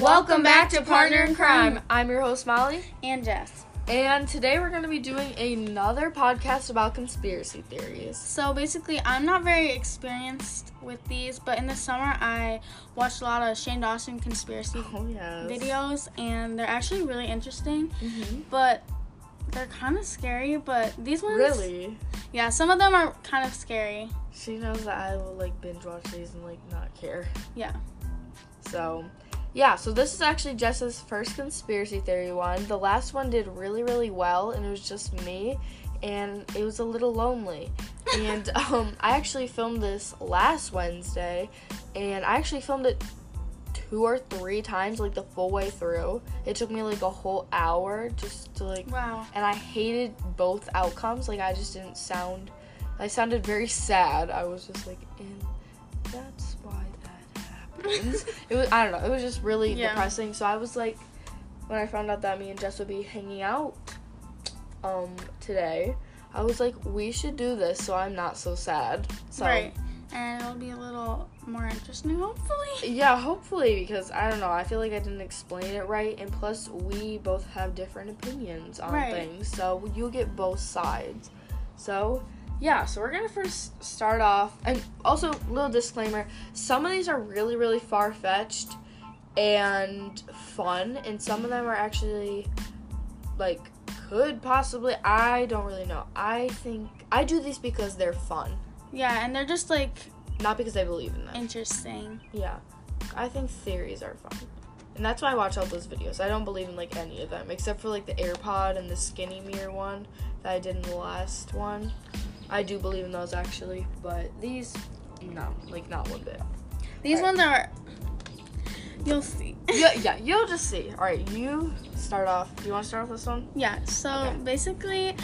Welcome back to Partner in Crime. I'm your host, Molly, and Jess. and today we're going to be doing another podcast about conspiracy theories. So basically, I'm not very experienced with these, but in the summer, I watched a lot of Shane Dawson conspiracy Oh, yes. videos, and they're actually really interesting. hmm But they're kind of scary. But these ones, Really? yeah, some of them are kind of scary. She knows that I will like binge watch these and like not care. Yeah. So, yeah, so this is actually Jess's first conspiracy theory one. The last one did really, really well, and it was just me, and it was a little lonely. And um, I actually filmed this last Wednesday, and I actually filmed it two or three times, like the full way through. It took me like a whole hour just to like Wow. and I hated both outcomes. Like I just didn't sound. I sounded very sad. I was just like, and that's that happens. it was. I don't know. It was just really Yeah. depressing. So I was like, when I found out that me and Jess would be hanging out, um, today, I was like, we should do this so I'm not so sad. So, Right. And it'll be a little more interesting, hopefully. Yeah, hopefully, because I don't know. I feel like I didn't explain it right, and plus, we both have different opinions on Right. things, so you'll get both sides. So, yeah, so we're gonna first start off, and also, little disclaimer some of these are really, really far fetched and fun, and some of them are actually like could possibly. I don't really know. I think I do these because they're fun, Yeah, and they're just like not because I believe in them. interesting. Yeah, I think theories are fun. And that's why I watch all those videos. I don't believe in like any of them, except for like the AirPod and the skinny mirror one that I did in the last one. I do believe in those actually, but these, no, like not one bit. These ones are. You'll see. yeah, yeah, you'll just see. All right, you start off. Do you want to start off this one? Yeah, so Okay. basically,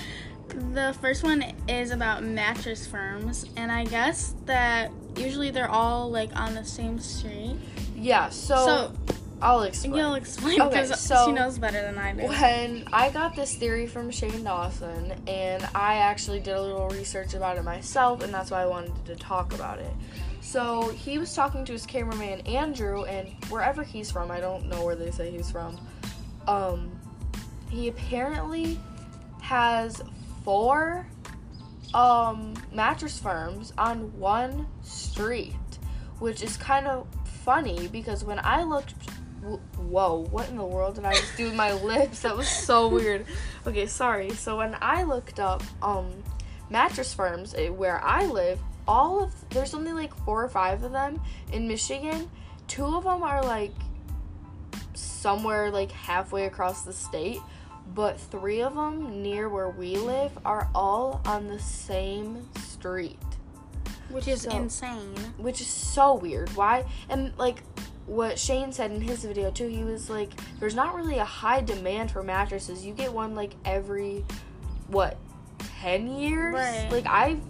the first one is about mattress firms, and I guess that usually they're all like on the same street. Yeah. So, So, I'll explain. you'll explain Okay, because so- she knows better than I do. When I got this theory from Shane Dawson, and I actually did a little research about it myself, and that's why I wanted to talk about it. So he was talking to his cameraman Andrew, and wherever he's from, I don't know where they say he's from. Um, he apparently has four um mattress firms on one street, which is kind of funny because when I looked whoa, what in the world did I just do with my lips? That was so weird. Okay, sorry. So when I looked up um mattress firms eh, where I live, all of there's only like four or five of them in Michigan. Two of them are like somewhere like halfway across the state, but three of them near where we live are all on the same street Which is So- insane. which is so weird. Why? And like what Shane said in his video too, he was like, "There's not really a high demand for mattresses. You get one like every what ten years. Right. Like I've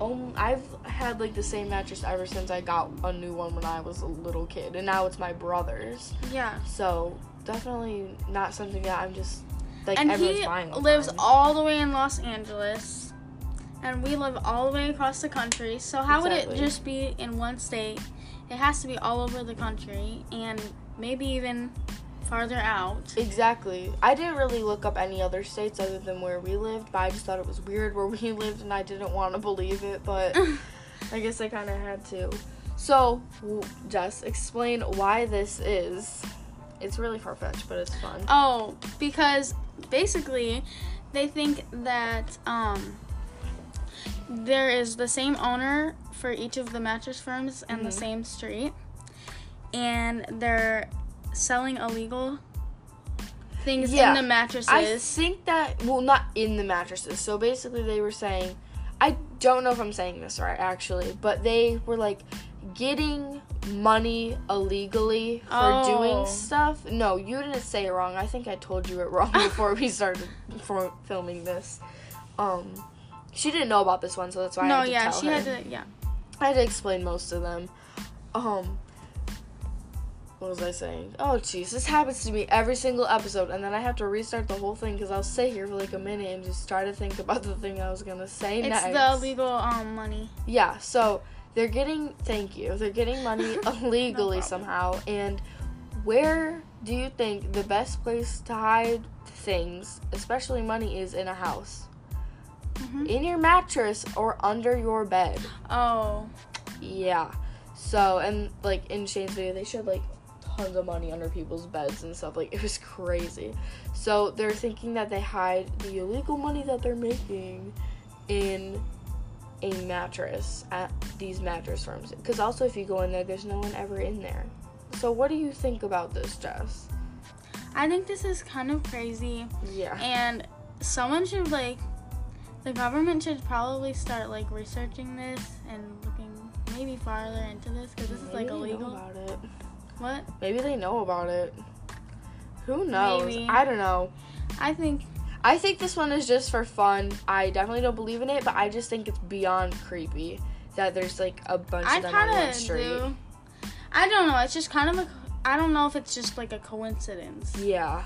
um, I've had like the same mattress ever since I got a new one when I was a little kid, and now it's my brother's. Yeah. So definitely not something that I'm just like and everyone's he buying. lives time. all the way in Los Angeles, and we live all the way across the country. So how would it just be in one state? It has to be all over the country, and maybe even farther out. Exactly. I didn't really look up any other states other than where we lived, but I just thought it was weird where we lived and I didn't want to believe it, but I guess I kind of had to. So, Jess, explain why this is. It's really far fetched, but it's fun. Oh, because basically, they think that um, there is the same owner for each of the mattress firms and the Mhm. same street, and they're selling illegal things Yeah, in the mattresses. I think that, well, not in the mattresses. So basically, they were saying, I don't know if I'm saying this right, actually, but they were like getting money illegally for Oh. doing stuff. No, you didn't say it wrong. I think I told you it wrong before we started for filming this. Um, she didn't know about this one, so that's why I no, had to yeah, she her. had to, yeah. I had to explain most of them. Um, what was I saying? Oh, jeez, this happens to me every single episode, and then I have to restart the whole thing because I'll sit here for like a minute and just try to think about the thing I was gonna say It's next. the illegal um money. Yeah, so they're getting thank you. They're getting money illegally problem. somehow, and where do you think the best place to hide things, especially money, is in a house? Mhm. In your mattress or under your bed. Oh. Yeah. So and like in Shane's video, they showed like tons of money under people's beds and stuff. Like it was crazy. So they're thinking that they hide the illegal money that they're making in a mattress at these mattress firms. Because also, if you go in there, there's no one ever in there. So what do you think about this, Jess? I think this is kind of crazy. Yeah. And someone should like the government should probably start like researching this and looking maybe farther into this because this is like Maybe they know illegal. about it. What? Maybe they know about it. Who knows? Maybe. I don't know. I think I think this one is just for fun. I definitely don't believe in it, but I just think it's beyond creepy that there's like a bunch I of them on one kind of street. do. I don't know. It's just kind of a. I don't know if it's just like a coincidence. Yeah.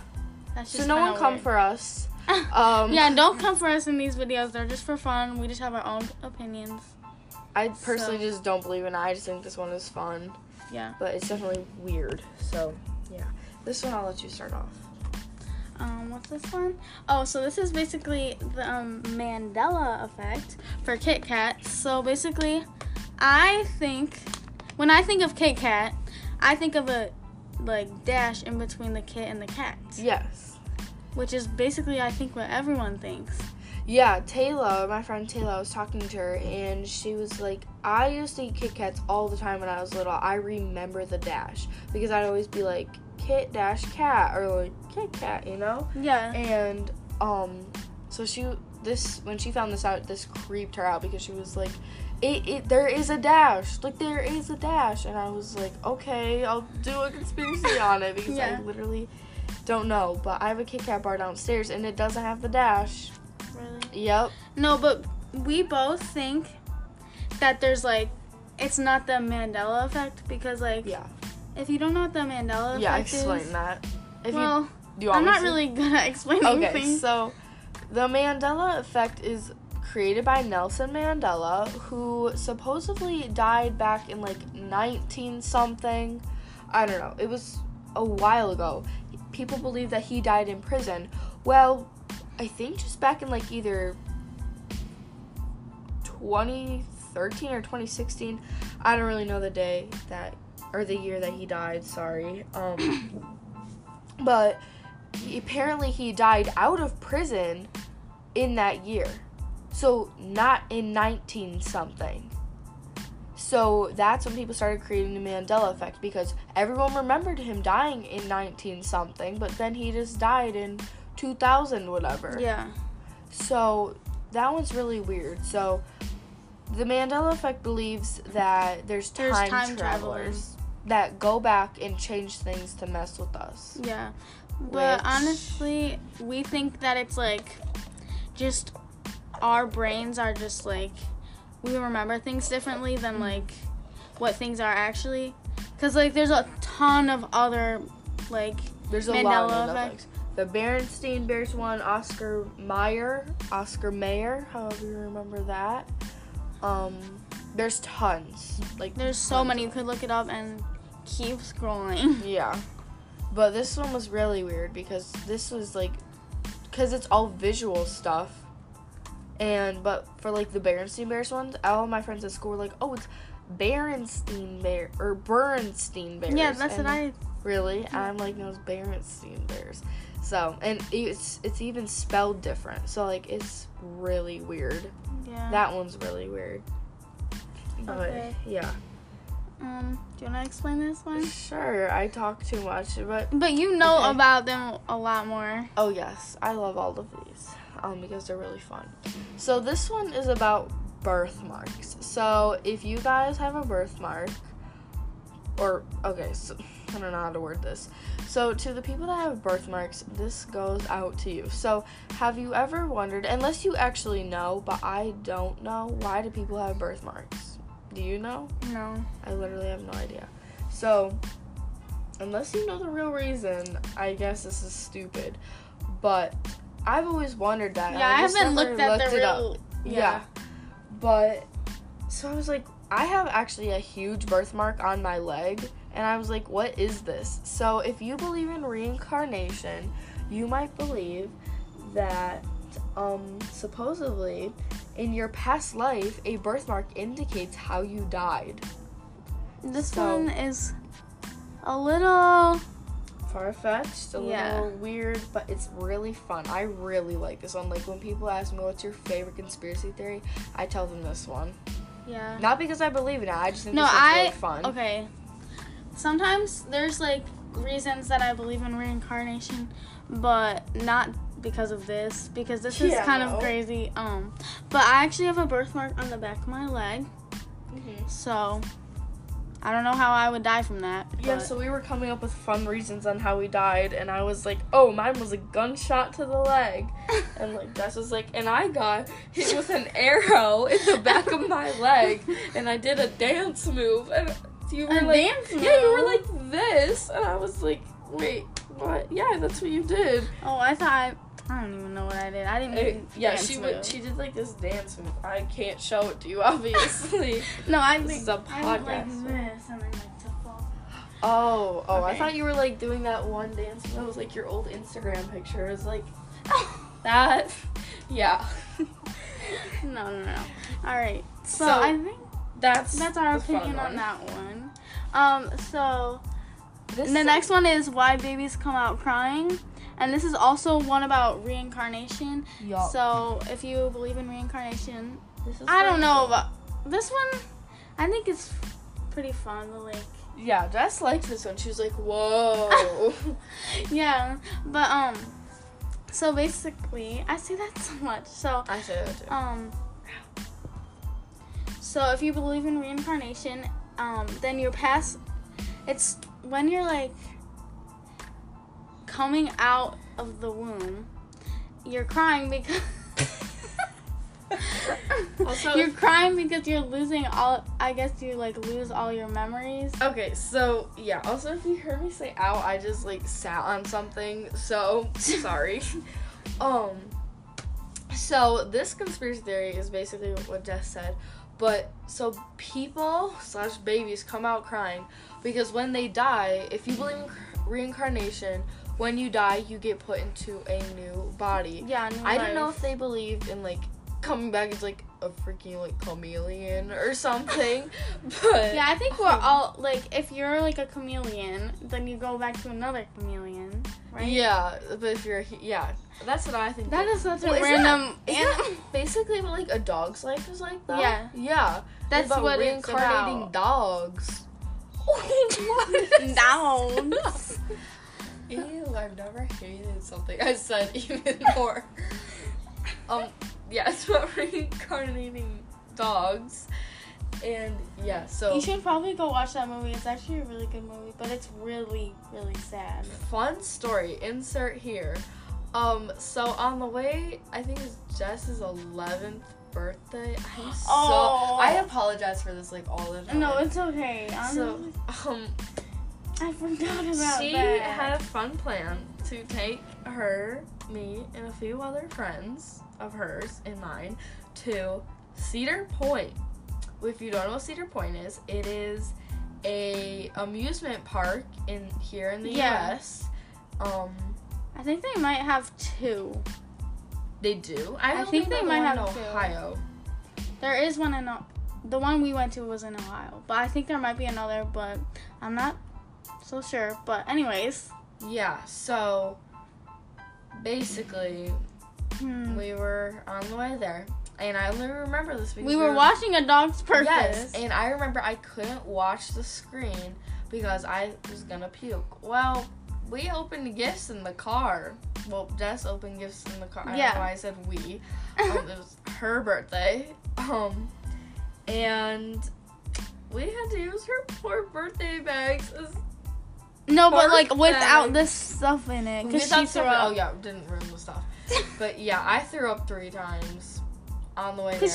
That's So no one come weird. for us. Um, yeah, don't come for us in these videos. They're just for fun. We just have our own opinions. I personally So- just don't believe in it. I just think this one is fun, Yeah. but it's definitely weird. So yeah, this one I'll let you start off. Um, what's this one? Oh, so this is basically the um, Mandela effect for Kit Kat. So basically, I think when I think of Kit Kat, I think of a like dash in between the kit and the cat, Yes. which is basically I think what everyone thinks. Yeah, Taylor, my friend Taylor, I was talking to her and she was like, I used to eat Kit Kats all the time when I was little. I remember the dash because I'd always be like, Kit dash cat or like Kit Kat, you know? Yeah. And um, so she this when she found this out, this creeped her out because she was like, it, it there is a dash, like there is a dash, and I was like, okay, I'll do a conspiracy on it because Yeah. I literally don't know, but I have a Kit Kat bar downstairs and it doesn't have the dash. Really? Yep. No, but we both think that there's like it's not the Mandela effect because like Yeah. if you don't know what the Mandela Yeah, effect explain is, that. If well, you do you I'm not to? really good at explaining Okay, things. so the Mandela effect is created by Nelson Mandela, who supposedly died back in like 19 something. I don't know. It was a while ago. People believe that he died in prison. Well, I think just back in like either 2013 or 2016. I don't really know the day that or the year that he died, sorry. Um but apparently he died out of prison in that year. So not in 19 something. So that's when people started creating the Mandela effect because everyone remembered him dying in 19 something, but then he just died in 2000 whatever. yeah. So that one's really weird. So the Mandela effect believes that there's time, There's time travelers that go back and change things to mess with us. Yeah. But Which- honestly, we think that it's like just our brains are just like we remember things differently than like what things are actually cuz like there's a ton of other like There's a Mandela lot of effects. The Berenstein Bears one, Oscar Mayer, Oscar Mayer, however you remember that. Um, there's tons. Like there's so many you could look it up and keep scrolling. Yeah. But this one was really weird because this was like cuz it's all visual stuff. And but for like the Berenstein Bears ones, all my friends at school were like, "Oh, it's Berenstein Bear or Bernstein Bears." yeah, that's and what I Really? I'm like, no, it's Berenstein Bears. So, and it's it's even spelled different. So like it's really weird. yeah. That one's really weird. But Okay. yeah. um do you want to explain this one? Sure, I talk too much, but But you know Okay. about them a lot more. Oh yes, I love all of these um, because they're really fun. So this one is about birthmarks. So if you guys have a birthmark, or okay, so I don't know how to word this. So to the people that have birthmarks, this goes out to you. So have you ever wondered, unless you actually know, but I don't know, why do people have birthmarks? Do you know? No. I literally have no idea. So, unless you know the real reason, I guess this is stupid. But I've always wondered that. Yeah, I just haven't looked at the it up. real Yeah. But so I was like, I have actually a huge birthmark on my leg, and I was like, what is this? So, if you believe in reincarnation, you might believe that um, supposedly in your past life, a birthmark indicates how you died. This So- one is a little. Far fetched, a Yeah. little weird, but it's really fun. I really like this one. Like when people ask me what's your favorite conspiracy theory, I tell them this one. Yeah. Not because I believe in it, I just think No, I. really fun. Okay. Sometimes there's like reasons that I believe in reincarnation, but not because of this. Because this is kind no. of crazy. Um, but I actually have a birthmark on the back of my leg, Mhm. so I don't know how I would die from that. Yeah, but- so we were coming up with fun reasons on how we died, and I was like, oh, mine was a gunshot to the leg. And like Jess was like, and I got hit with an arrow in the back of my leg, and I did a dance move, and you were A like, dance yeah, you were like this, and I was like, wait, what? Yeah, that's what you did. Oh, I thought I, I don't even know what I did. I didn't. Uh, even yeah, she move. would. She did like this dance move. I can't show it to you, obviously. No, I This think is a I went like podcast. this and then like to fall. oh, oh, I thought you were like doing that one dance. That was like your old Instagram picture. It was like that. Yeah. No, no, no. All right. So, So, I think That's that's our opinion on that one. Um. So This the next one is why babies come out crying, and this is also one about reincarnation. Yup. So if you believe in reincarnation, This is I don't know cool. about this one. I think it's pretty fun. to, Like Yeah, Jess likes this one. She was like, "Whoa." yeah, but um. So basically, I say that so much. So I said that too. Um. So if you believe in reincarnation, um, then your past, it's when you're like coming out of the womb, you're crying because. Also- you're crying because you're losing all. I guess you like lose all your memories. Okay, so yeah. Also, if you heard me say "ow," I just like sat on something. So sorry. um. So this conspiracy theory is basically what Jess said, but so people slash babies come out crying because when they die, if you believe in reincarnation, when you die, you get put into a new body. Yeah, new I don't know if they believe in like coming back as like a freaking like chameleon or something, but Yeah, I think we're all like, if you're like a chameleon, then you go back to another chameleon, right? Yeah, but if you're yeah, that's what I think. That is such Well, a random. that, that basically what like a dog's life is like though? Yeah. Yeah. That's about what it's reincarnating about. dogs. Dogs. Ew, I've never hated something I said even more. Um, yeah, it's about reincarnating dogs. And yeah, so You should probably go watch that movie. It's actually a really good movie, but it's really, really sad. fun story insert here um so on the way i think it's jess's 11th birthday i'm so Oh. i apologize for this like all the time No, it's okay. so um I forgot about she that. had a fun plan to take her me and a few other friends of hers and mine to cedar point if you don't know what cedar point is it is a amusement park in here in the Yeah. us um I think they might have two. They do. I, I think they might have in two. Ohio. There is one in the one we went to was in Ohio, but I think there might be another, but I'm not so sure. But anyways, Yeah. So basically, hmm. we were on the way there, and I only remember this because we were watching a dog's purpose. Yes, and I remember I couldn't watch the screen because I was gonna puke. Well, we opened gifts in the car. Well, Jess opened gifts in the car. I don't Yeah. know why I said we. Um, it was her birthday. Um, and we had to use her poor birthday bags as no, but like without the stuff in it, because she threw up. Oh yeah, didn't ruin the stuff. But yeah, I threw up three times on the way Because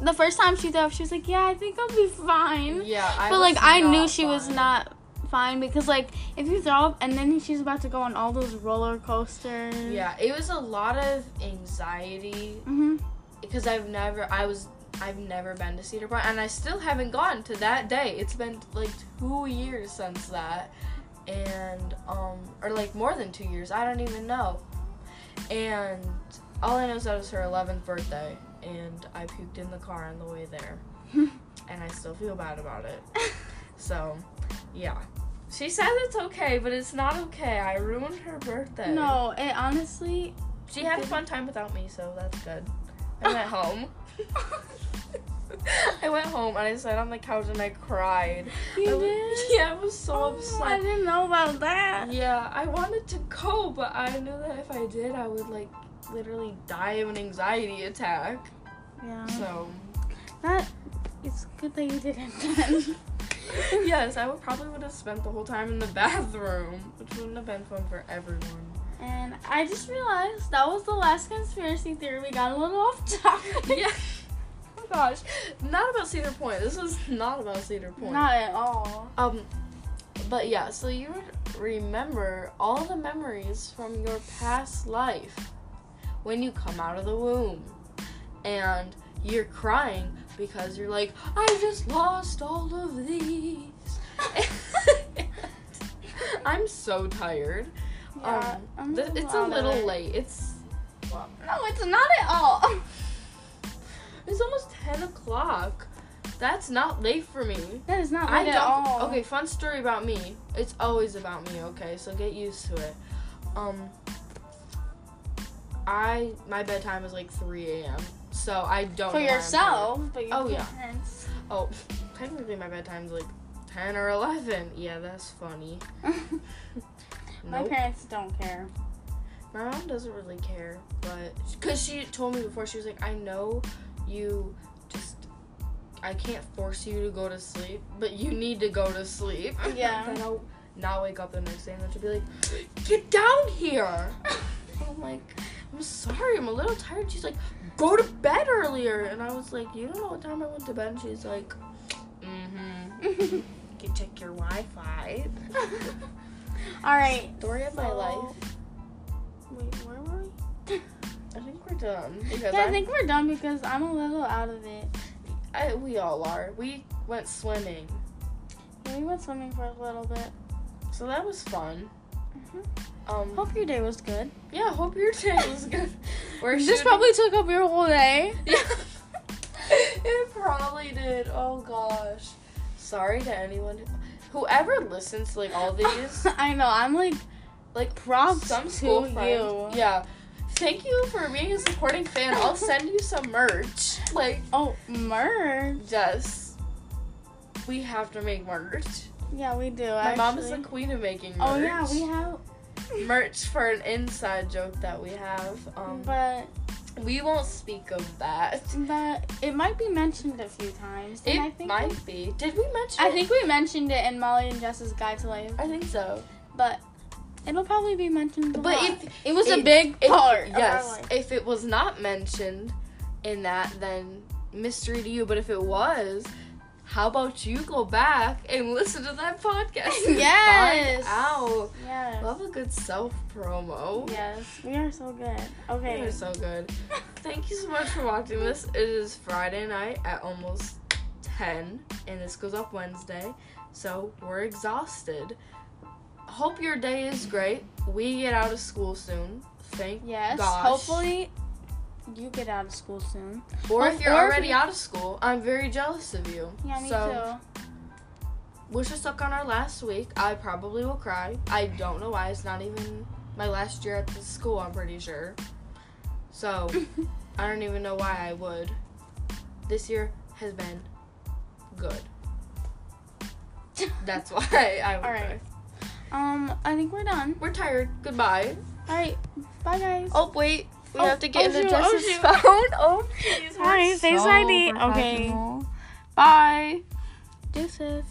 the first time she threw up, she was like, "Yeah, I think I'll be fine." yeah, I but like I knew she was not fine because like if you throw up and then she's about to go on all those roller coasters. Yeah, it was a lot of anxiety Mhm. because I've never. I was I've never been to Cedar Point, and I still haven't gone to that day. It's been like two years since that, and um, or like more than two years. I don't even know. And all I know is that it was her 11th birthday, and I puked in the car on the way there, and I still feel bad about it. So, yeah. She says it's okay, but it's not okay. I ruined her birthday. no, it honestly. She had a fun time without me, so that's good. I went home. I went home and I sat on the couch and I cried. You I was- did? Yeah, I was so Oh, I didn't know about that. Yeah, I wanted to go, but I knew that if I did, I would like literally die of an anxiety attack. Yeah. So, That. It's good that you didn't then. yes, I would probably would have spent the whole time in the bathroom, which wouldn't have been fun for everyone. And I just realized that was the last conspiracy theory. We got a little off topic. Yeah. Gosh, not about Cedar Point. This is not about Cedar Point. Not at all. Um, but yeah, so you would remember all the memories from your past life when you come out of the womb, and you're crying because you're like, I just lost all of these. I'm so tired. Yeah, um, th- it's a little late. It's No, it's not at all. it's almost ten o'clock. That's not late for me. That is not don't. at all. Okay, fun story about me. It's always about me. Okay, so get used to it. Um, I my bedtime is like 3 a.m. So I don't For know yourself, but your Oh, yeah. parents. Oh, technically my bedtime's like 10 or 11. Yeah, that's funny. My parents don't care. My mom doesn't really care, but because she told me before, she was like, I know you just, I can't force you to go to sleep, but you need to go to sleep. Yeah. then I'll not wake up the next day and then she'll be like, Get down here. I'm like, I'm sorry, I'm a little tired. She's like, Go to bed earlier. And I was like, You don't know what time I went to bed? And she's like, Mm hmm. You can check your Wi Fi. all right. Story of my life. Wait, done. Because Yeah, I think we're done because I'm a little out of it. I, we all are. We went swimming, Yeah, we went swimming for a little bit. so that was fun. Mhm. Um, Hope your day was good. yeah, hope your day was good. We're This shooting- probably took up your whole day. Yeah. it probably did. Oh gosh. Sorry to anyone who, whoever listens to like all these. I know. I'm like Like props some to school you. friends. Yeah. Thank you for being a supporting fan. I'll send you some merch. Like Oh, merch. yes. We have to make merch. Yeah, we do. My mom is the queen of making merch. Oh yeah, we have. merch for an inside joke that we have. Um, But we won't speak of that. but it might be mentioned a few times. It I think might be. Did we mention? I it? think we mentioned it in Molly and Jess's Guide to Life, I think so. but it'll probably be mentioned. A But lot. if- it was a big If- part, of yes. If it was not mentioned in that, then mystery to you. But if it was, how about you go back and listen to that podcast? and Yes. Find out. Yes. Love a good self promo. Yes, we are so good. Okay. We are so good. Thank you so much for watching this. It is Friday night at almost 10, and this goes up Wednesday. So we're exhausted. Hope your day is great. We get out of school soon. Thank Yes. gosh. Hopefully, you get out of school soon. Or if you're or if already you- out of school, I'm very jealous of you. Yeah, me so, Wish us luck on our last week. I probably will cry. I don't know why. It's not even my last year at the school, I'm pretty sure. So. I don't even know why I would. This year has been good. That's why I would All right. Um, I think we're done. We're tired. Goodbye. All right. Bye, guys. Oh, wait. We Oh, have to get oh, into shoot, oh, Jess's shoot. phone. Oh, right, we're face so ID. Okay. Bye. Deuces.